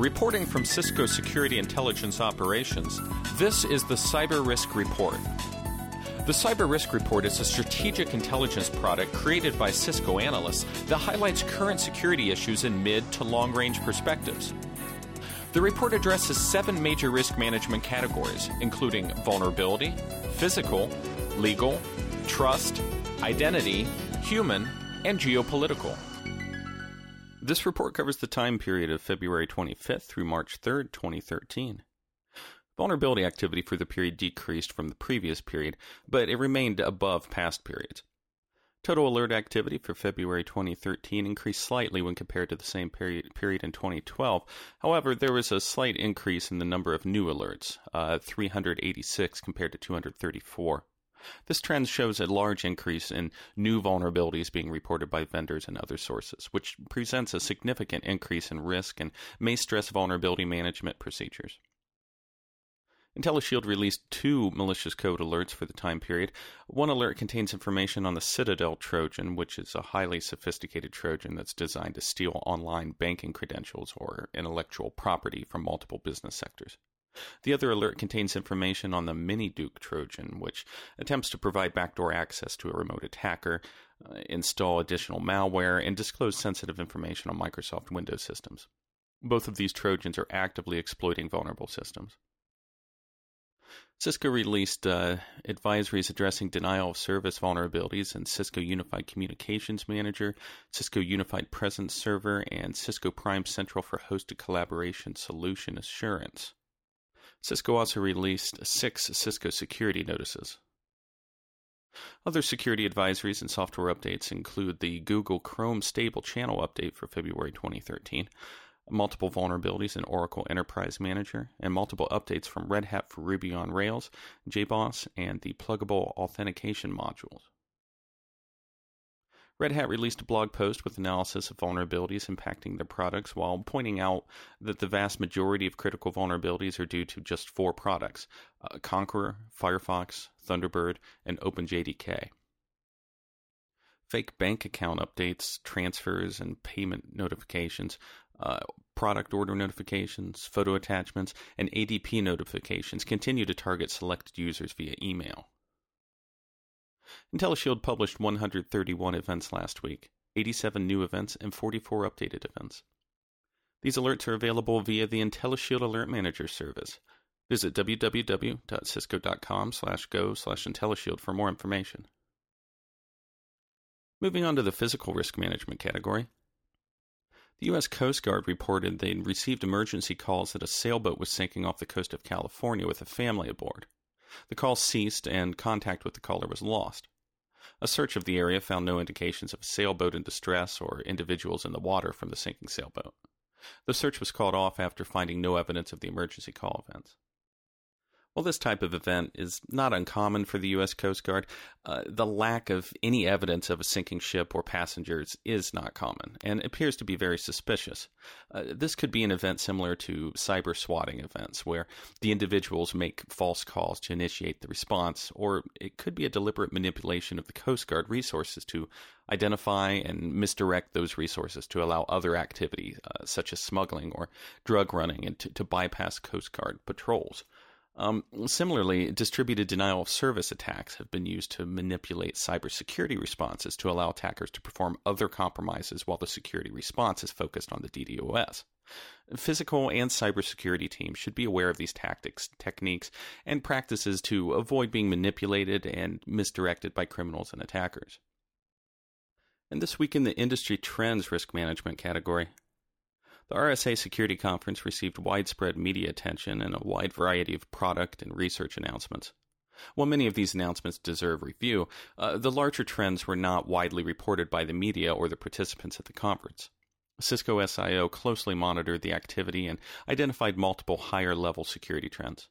Reporting from Cisco Security Intelligence Operations, this is the Cyber Risk Report. The Cyber Risk Report is a strategic intelligence product created by Cisco analysts that highlights current security issues in mid to long range perspectives. The report addresses seven major risk management categories, including vulnerability, physical, legal, trust, identity, human, and geopolitical. This report covers the time period of February 25th through March 3rd, 2013. Vulnerability activity for the period decreased from the previous period, but it remained above past periods. Total alert activity for February 2013 increased slightly when compared to the same period, period in 2012. However, there was a slight increase in the number of new alerts, uh, 386 compared to 234. This trend shows a large increase in new vulnerabilities being reported by vendors and other sources, which presents a significant increase in risk and may stress vulnerability management procedures. IntelliShield released two malicious code alerts for the time period. One alert contains information on the Citadel Trojan, which is a highly sophisticated Trojan that's designed to steal online banking credentials or intellectual property from multiple business sectors. The other alert contains information on the Mini Duke Trojan, which attempts to provide backdoor access to a remote attacker, uh, install additional malware, and disclose sensitive information on Microsoft Windows systems. Both of these Trojans are actively exploiting vulnerable systems. Cisco released uh, advisories addressing denial of service vulnerabilities in Cisco Unified Communications Manager, Cisco Unified Presence Server, and Cisco Prime Central for Hosted Collaboration Solution Assurance. Cisco also released six Cisco security notices. Other security advisories and software updates include the Google Chrome Stable Channel update for February 2013, multiple vulnerabilities in Oracle Enterprise Manager, and multiple updates from Red Hat for Ruby on Rails, JBoss, and the pluggable authentication modules. Red Hat released a blog post with analysis of vulnerabilities impacting their products while pointing out that the vast majority of critical vulnerabilities are due to just four products uh, Konqueror, Firefox, Thunderbird, and OpenJDK. Fake bank account updates, transfers, and payment notifications, uh, product order notifications, photo attachments, and ADP notifications continue to target selected users via email. IntelliShield published 131 events last week, 87 new events, and 44 updated events. These alerts are available via the IntelliShield Alert Manager service. Visit www.cisco.com slash go slash IntelliShield for more information. Moving on to the physical risk management category. The U.S. Coast Guard reported they'd received emergency calls that a sailboat was sinking off the coast of California with a family aboard. The call ceased and contact with the caller was lost. A search of the area found no indications of a sailboat in distress or individuals in the water from the sinking sailboat. The search was called off after finding no evidence of the emergency call events. While this type of event is not uncommon for the U.S. Coast Guard, uh, the lack of any evidence of a sinking ship or passengers is not common and appears to be very suspicious. Uh, this could be an event similar to cyber swatting events, where the individuals make false calls to initiate the response, or it could be a deliberate manipulation of the Coast Guard resources to identify and misdirect those resources to allow other activity, uh, such as smuggling or drug running, and to, to bypass Coast Guard patrols. Um, similarly, distributed denial of service attacks have been used to manipulate cybersecurity responses to allow attackers to perform other compromises while the security response is focused on the DDoS. Physical and cybersecurity teams should be aware of these tactics, techniques, and practices to avoid being manipulated and misdirected by criminals and attackers. And this week in the industry trends risk management category, the RSA Security Conference received widespread media attention and a wide variety of product and research announcements. While many of these announcements deserve review, uh, the larger trends were not widely reported by the media or the participants at the conference. Cisco SIO closely monitored the activity and identified multiple higher level security trends.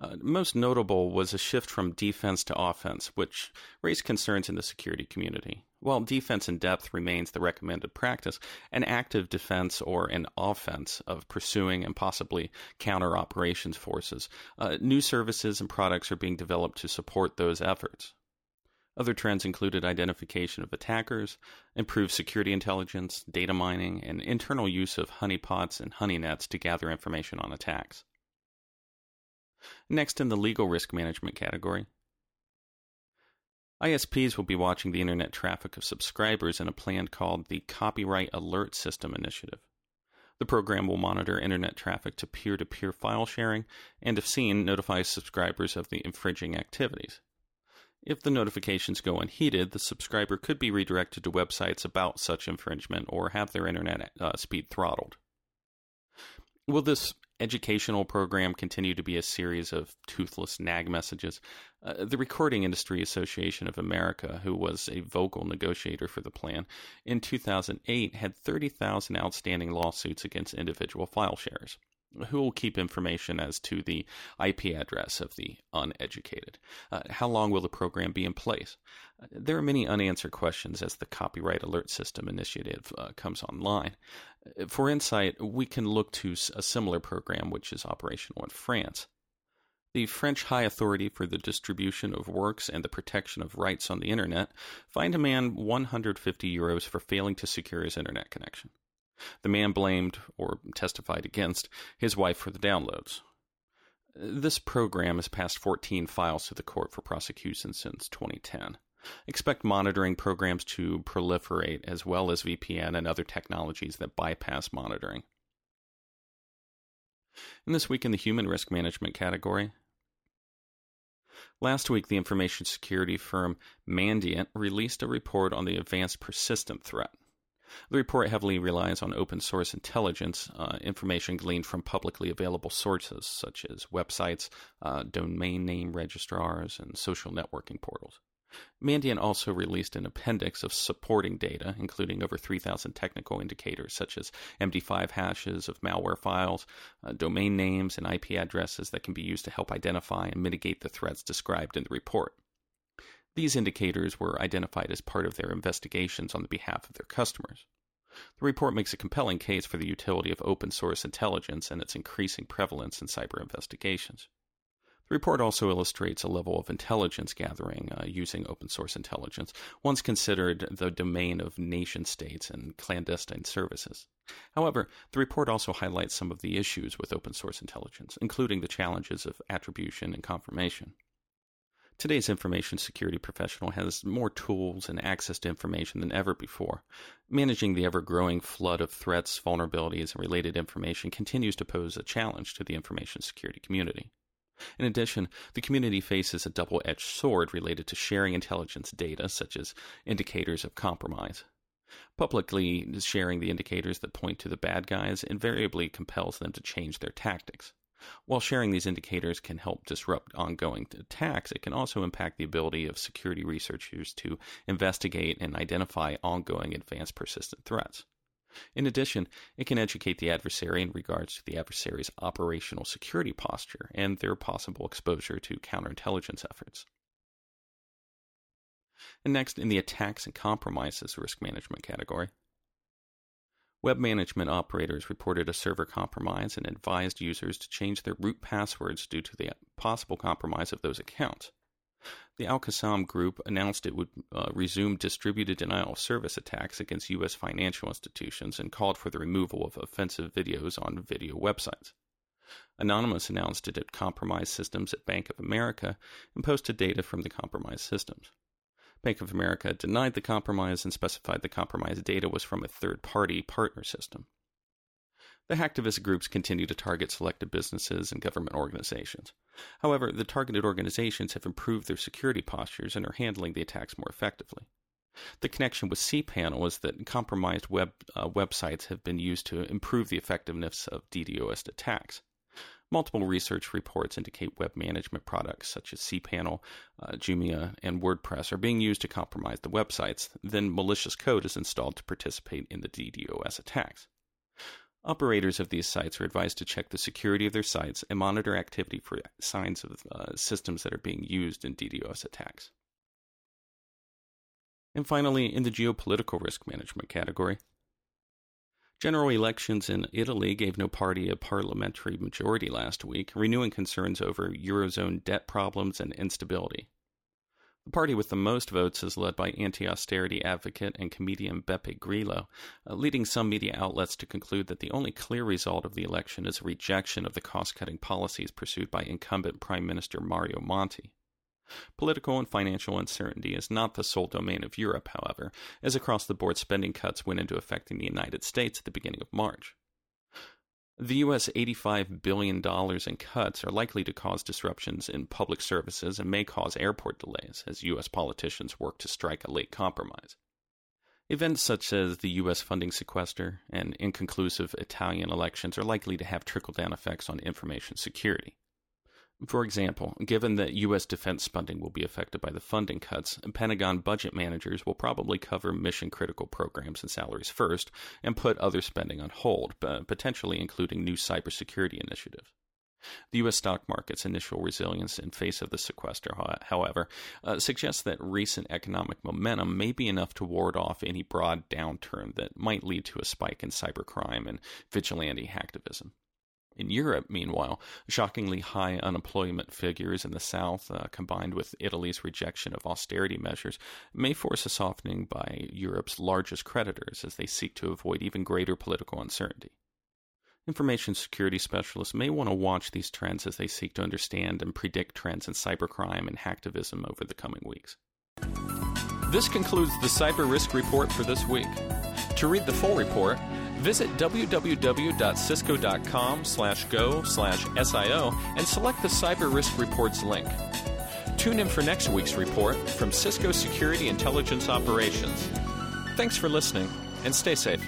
Uh, most notable was a shift from defense to offense, which raised concerns in the security community. While defense in depth remains the recommended practice, an active defense or an offense of pursuing and possibly counter operations forces, uh, new services and products are being developed to support those efforts. Other trends included identification of attackers, improved security intelligence, data mining, and internal use of honeypots and honeynets to gather information on attacks. Next, in the legal risk management category, ISPs will be watching the internet traffic of subscribers in a plan called the Copyright Alert System Initiative. The program will monitor internet traffic to peer to peer file sharing and, if seen, notify subscribers of the infringing activities. If the notifications go unheeded, the subscriber could be redirected to websites about such infringement or have their internet uh, speed throttled. Will this educational program continue to be a series of toothless nag messages? Uh, the Recording Industry Association of America, who was a vocal negotiator for the plan, in 2008 had 30,000 outstanding lawsuits against individual file sharers who will keep information as to the IP address of the uneducated? Uh, how long will the program be in place? Uh, there are many unanswered questions as the Copyright Alert System initiative uh, comes online. For insight, we can look to a similar program which is operational in France. The French High Authority for the Distribution of Works and the Protection of Rights on the Internet fined a man 150 euros for failing to secure his internet connection. The man blamed, or testified against, his wife for the downloads. This program has passed 14 files to the court for prosecution since 2010. Expect monitoring programs to proliferate as well as VPN and other technologies that bypass monitoring. And this week in the human risk management category, Last week, the information security firm Mandiant released a report on the advanced persistent threat. The report heavily relies on open source intelligence, uh, information gleaned from publicly available sources such as websites, uh, domain name registrars, and social networking portals. Mandiant also released an appendix of supporting data, including over 3,000 technical indicators such as MD5 hashes of malware files, uh, domain names, and IP addresses that can be used to help identify and mitigate the threats described in the report. These indicators were identified as part of their investigations on the behalf of their customers. The report makes a compelling case for the utility of open source intelligence and its increasing prevalence in cyber investigations. The report also illustrates a level of intelligence gathering uh, using open source intelligence, once considered the domain of nation states and clandestine services. However, the report also highlights some of the issues with open source intelligence, including the challenges of attribution and confirmation. Today's information security professional has more tools and access to information than ever before. Managing the ever growing flood of threats, vulnerabilities, and related information continues to pose a challenge to the information security community. In addition, the community faces a double edged sword related to sharing intelligence data, such as indicators of compromise. Publicly sharing the indicators that point to the bad guys invariably compels them to change their tactics. While sharing these indicators can help disrupt ongoing attacks, it can also impact the ability of security researchers to investigate and identify ongoing advanced persistent threats. In addition, it can educate the adversary in regards to the adversary's operational security posture and their possible exposure to counterintelligence efforts. And next, in the attacks and compromises risk management category, Web management operators reported a server compromise and advised users to change their root passwords due to the possible compromise of those accounts. The Al Qassam Group announced it would uh, resume distributed denial of service attacks against U.S. financial institutions and called for the removal of offensive videos on video websites. Anonymous announced it had compromised systems at Bank of America and posted data from the compromised systems. Bank of America denied the compromise and specified the compromised data was from a third party partner system. The hacktivist groups continue to target selected businesses and government organizations. However, the targeted organizations have improved their security postures and are handling the attacks more effectively. The connection with cPanel is that compromised web uh, websites have been used to improve the effectiveness of DDoS attacks. Multiple research reports indicate web management products such as cPanel, uh, Joomla, and WordPress are being used to compromise the websites. Then malicious code is installed to participate in the DDoS attacks. Operators of these sites are advised to check the security of their sites and monitor activity for signs of uh, systems that are being used in DDoS attacks. And finally, in the geopolitical risk management category, General elections in Italy gave no party a parliamentary majority last week, renewing concerns over Eurozone debt problems and instability. The party with the most votes is led by anti austerity advocate and comedian Beppe Grillo, uh, leading some media outlets to conclude that the only clear result of the election is a rejection of the cost cutting policies pursued by incumbent Prime Minister Mario Monti. Political and financial uncertainty is not the sole domain of Europe, however, as across the board spending cuts went into effect in the United States at the beginning of March. The U.S. $85 billion in cuts are likely to cause disruptions in public services and may cause airport delays as U.S. politicians work to strike a late compromise. Events such as the U.S. funding sequester and inconclusive Italian elections are likely to have trickle down effects on information security. For example, given that U.S. defense spending will be affected by the funding cuts, Pentagon budget managers will probably cover mission critical programs and salaries first and put other spending on hold, potentially including new cybersecurity initiatives. The U.S. stock market's initial resilience in face of the sequester, however, uh, suggests that recent economic momentum may be enough to ward off any broad downturn that might lead to a spike in cybercrime and vigilante hacktivism. In Europe, meanwhile, shockingly high unemployment figures in the south, uh, combined with Italy's rejection of austerity measures, may force a softening by Europe's largest creditors as they seek to avoid even greater political uncertainty. Information security specialists may want to watch these trends as they seek to understand and predict trends in cybercrime and hacktivism over the coming weeks. This concludes the Cyber Risk Report for this week. To read the full report, Visit www.cisco.com slash go slash SIO and select the Cyber Risk Reports link. Tune in for next week's report from Cisco Security Intelligence Operations. Thanks for listening and stay safe.